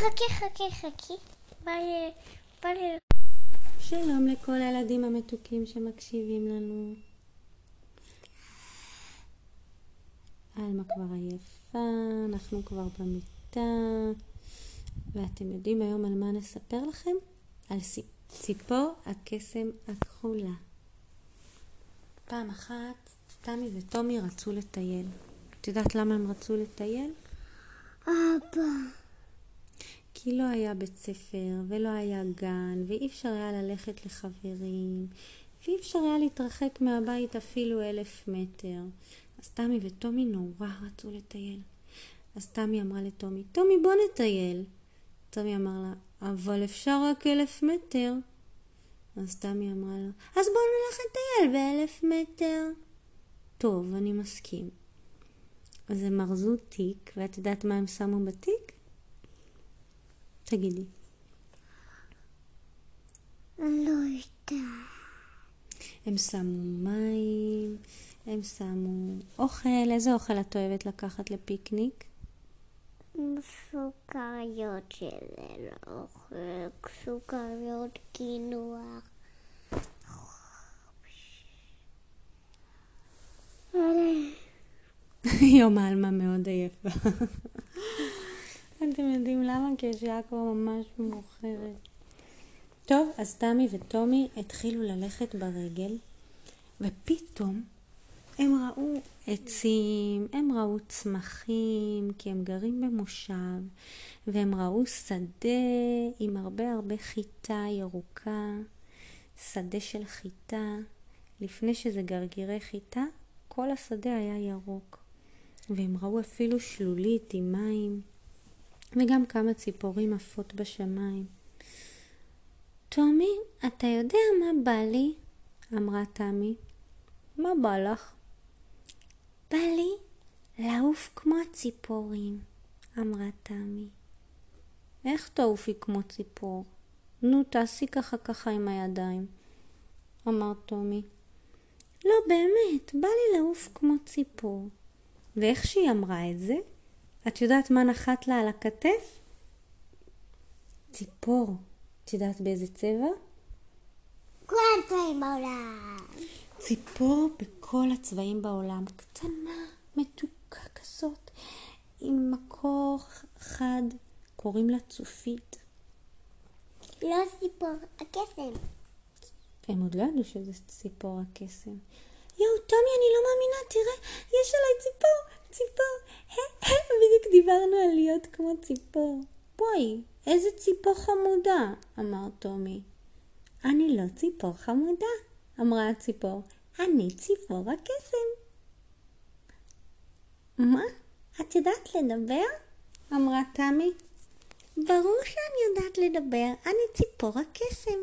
חכי, חכי, חכי. בא לי, בא לי. שלום לכל הילדים המתוקים שמקשיבים לנו. עלמה כבר עייפה, אנחנו כבר במיטה, ואתם יודעים היום על מה נספר לכם? על ציפור הקסם הכחולה. פעם אחת תמי וטומי רצו לטייל. את יודעת למה הם רצו לטייל? אבא. כי לא היה בית ספר, ולא היה גן, ואי אפשר היה ללכת לחברים, ואי אפשר היה להתרחק מהבית אפילו אלף מטר. אז תמי וטומי נורא רצו לטייל. אז תמי אמרה לטומי, טומי בוא נטייל. טומי אמר לה, אבל אפשר רק אלף מטר. אז תמי אמרה לה, אז בואו נלך לטייל באלף מטר. טוב, אני מסכים. אז הם ארזו תיק, ואת יודעת מה הם שמו בתיק? תגידי. לא יודעת. הם שמו מים, הם שמו אוכל. איזה אוכל את אוהבת לקחת לפיקניק? סוכריות של אוכל, סוכריות קינוח. יום העלמה מאוד עייפה. אתם יודעים למה? כי השעה כבר ממש מאוחרת. טוב, אז תמי וטומי התחילו ללכת ברגל, ופתאום הם ראו עצים, הם ראו צמחים, כי הם גרים במושב, והם ראו שדה עם הרבה הרבה חיטה ירוקה, שדה של חיטה. לפני שזה גרגירי חיטה, כל השדה היה ירוק. והם ראו אפילו שלולית עם מים, וגם כמה ציפורים עפות בשמיים. טומי, אתה יודע מה בא לי? אמרה תמי. מה בא לך? בא לי לעוף כמו הציפורים, אמרה תמי. איך תעופי כמו ציפור? נו, תעשי ככה ככה עם הידיים, אמר טומי. לא, באמת, בא לי לעוף כמו ציפור. ואיך שהיא אמרה את זה, את יודעת מה נחת לה על הכתף? ציפור. את יודעת באיזה צבע? כל הצבעים בעולם. ציפור בכל הצבעים בעולם. קטנה, מתוקה כזאת, עם מקור חד, קוראים לה צופית. לא ציפור, הקסם. הם עוד לא ידעו שזה ציפור הקסם. יואו, טומי, אני לא מאמינה, תראה, יש עליי ציפור, ציפור. בדיוק דיברנו על להיות כמו ציפור. בואי, איזה ציפור חמודה, אמר טומי. אני לא ציפור חמודה, אמרה הציפור. אני ציפור הקסם. מה? את יודעת לדבר? אמרה תמי. ברור שאני יודעת לדבר, אני ציפור הקסם.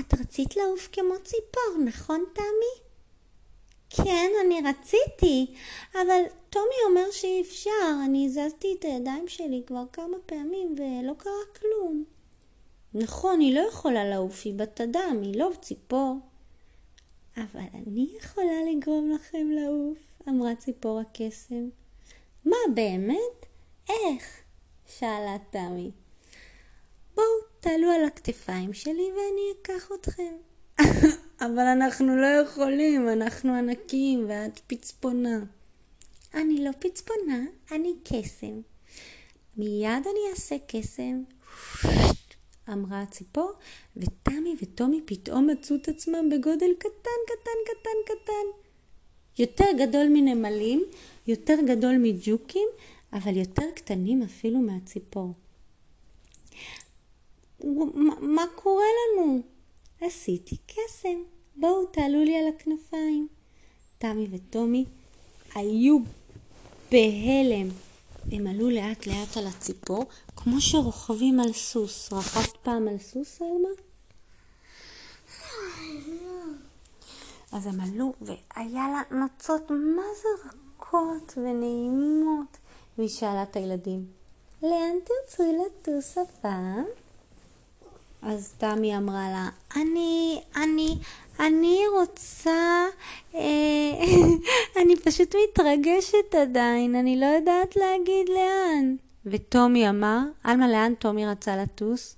את רצית לעוף כמו ציפור, נכון תמי? כן, אני רציתי, אבל טומי אומר שאי אפשר, אני הזזתי את הידיים שלי כבר כמה פעמים ולא קרה כלום. נכון, היא לא יכולה לעוף, היא בת אדם, היא לא ציפור. אבל אני יכולה לגרום לכם לעוף, אמרה ציפור הקסם. מה, באמת? איך? שאלה תמי. בואו, תעלו על הכתפיים שלי ואני אקח אתכם. אבל אנחנו לא יכולים, אנחנו ענקים ואת פצפונה. אני לא פצפונה, אני קסם. מיד אני אעשה קסם. אמרה הציפור, ותמי וטומי פתאום מצאו את עצמם בגודל קטן, קטן, קטן, קטן. יותר גדול מנמלים, יותר גדול מג'וקים, אבל יותר קטנים אפילו מהציפור. מה קורה לנו? עשיתי קסם. בואו תעלו לי על הכנפיים. תמי וטומי היו בהלם. הם עלו לאט לאט על הציפור, כמו שרוכבים על סוס. רכבת פעם על סוס, אלמה? אז הם עלו, והיה לה נוצות מה זה רכות ונעימות. והיא שאלה את הילדים, לאן תרצו לטוס הפעם? אז תמי אמרה לה, אני, אני, אני רוצה, אה, אני פשוט מתרגשת עדיין, אני לא יודעת להגיד לאן. וטומי אמר, עלמה, לאן טומי רצה לטוס?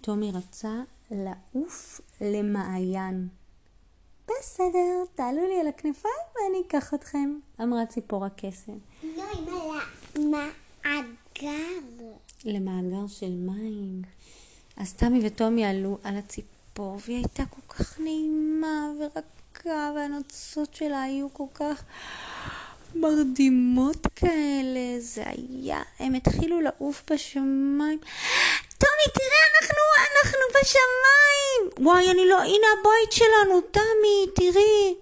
טומי רצה לעוף למעיין. בסדר, תעלו לי על הכנפיים ואני אקח אתכם, אמרה ציפור הקסם. לא, אמא, למאגר. של מים. אז תמי וטומי עלו על הציפור, והיא הייתה כל כך נעימה ורכה, והנוצות שלה היו כל כך מרדימות כאלה. זה היה, הם התחילו לעוף בשמיים. טומי, תראה, אנחנו, אנחנו בשמיים! וואי, אני לא, הנה הבית שלנו, תמי, תראי.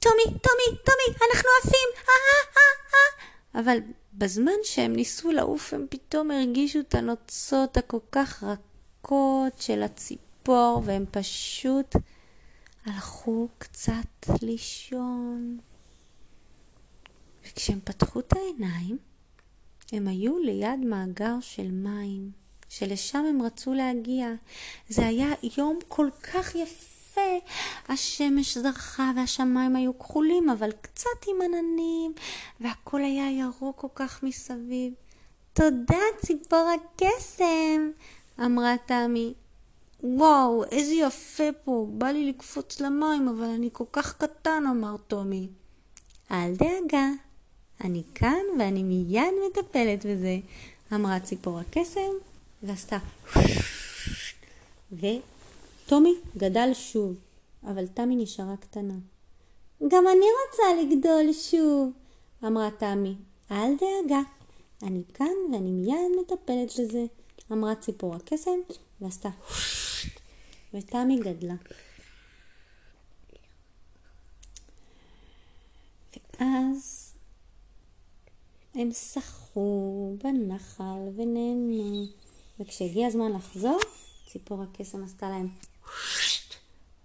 טומי, טומי, טומי, אנחנו עפים! אה, אה, אה, אה. אבל בזמן שהם ניסו לעוף, הם פתאום הרגישו את הנוצות הכל כך רכות של הציפור, והם פשוט הלכו קצת לישון. וכשהם פתחו את העיניים, הם היו ליד מאגר של מים, שלשם הם רצו להגיע. זה היה יום כל כך יפה. השמש זרחה והשמיים היו כחולים, אבל קצת עם עננים, והכל היה ירוק כל כך מסביב. תודה, ציפור הקסם, אמרה תמי. וואו, איזה יפה פה, בא לי לקפוץ למים, אבל אני כל כך קטן, אמר טומי. אל דאגה, אני כאן ואני מיד מטפלת בזה, אמרה ציפור הקסם, ועשתה וטומי גדל שוב, אבל תמי נשארה קטנה. גם אני רוצה לגדול שוב, אמרה תמי. אל דאגה, אני כאן ואני מיד מטפלת בזה, אמרה ציפור הקסם, ועשתה ותמי גדלה. ואז הם שחו בנחל ונהנו, וכשהגיע הזמן לחזור, ציפור הקסם עשתה להם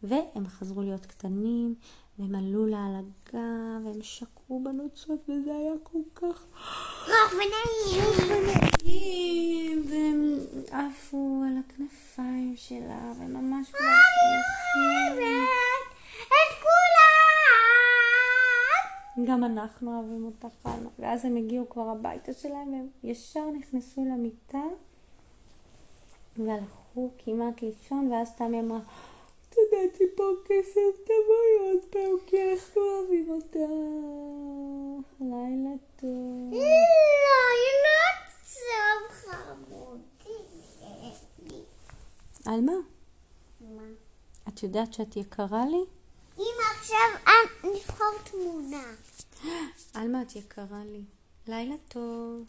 והם חזרו להיות קטנים, והם עלו לה על הגב, והם שקעו בנוצות, וזה היה כל כך רוח ונעים. נעים, והם עפו על הכנפיים שלה, וממש כבר אוהבת את כולם. גם אנחנו אוהבים אותך, חנה. ואז הם הגיעו כבר הביתה שלהם, והם ישר נכנסו למיטה, והלכו כמעט לישון, ואז תמי אמרה, תודה ציפור כסף, תבואי עוד פעם, כי אנחנו אוהבים אותך. לילה טוב. לא, היא לא צום חמודי. עלמה, מה? את יודעת שאת יקרה לי? אמא, עכשיו נבחר תמונה. עלמה, את יקרה לי. לילה טוב.